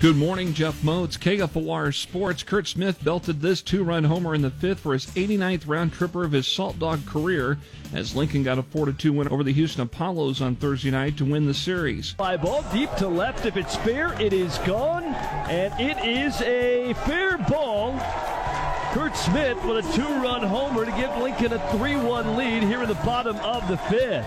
Good morning, Jeff Moats, KFOR Sports. Kurt Smith belted this two-run homer in the fifth for his 89th round tripper of his Saltdog career as Lincoln got a 4-2 win over the Houston Apollos on Thursday night to win the series. Fly ball deep to left. If it's fair, it is gone, and it is a fair ball. Kurt Smith with a two-run homer to give Lincoln a 3-1 lead here in the bottom of the fifth.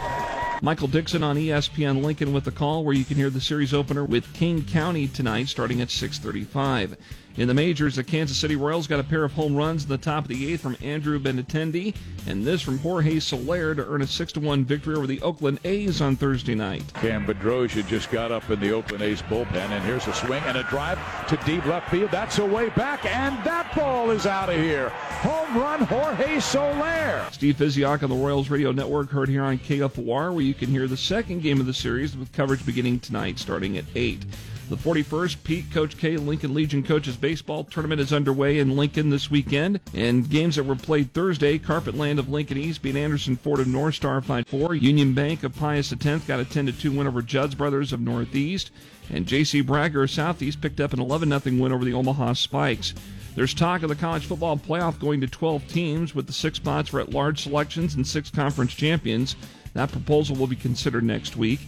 Michael Dixon on ESPN Lincoln with the call where you can hear the series opener with Kane County tonight starting at 635. In the majors, the Kansas City Royals got a pair of home runs in the top of the eighth from Andrew Benintendi, and this from Jorge Soler to earn a 6-1 victory over the Oakland A's on Thursday night. Cam Bedrosian just got up in the Oakland A's bullpen, and here's a swing and a drive to deep left field. That's a way back, and that ball is out of here. Home run, Jorge Soler. Steve Physioc on the Royals Radio Network heard here on KFOR, where you can hear the second game of the series with coverage beginning tonight starting at 8. The 41st Pete Coach K Lincoln Legion Coaches Baseball Tournament is underway in Lincoln this weekend. And games that were played Thursday, Carpetland of Lincoln East beat Anderson Ford of North Star 5-4. Union Bank of Pius X got a 10-2 win over Judd's Brothers of Northeast. And J.C. Bragger of Southeast picked up an 11-0 win over the Omaha Spikes. There's talk of the college football playoff going to 12 teams with the six spots for at-large selections and six conference champions. That proposal will be considered next week.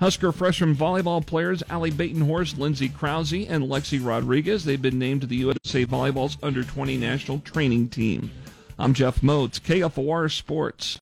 Husker freshman volleyball players Allie Batenhorst, Lindsay Krause, and Lexi Rodriguez. They've been named to the USA Volleyball's under 20 national training team. I'm Jeff Moats, KFOR Sports.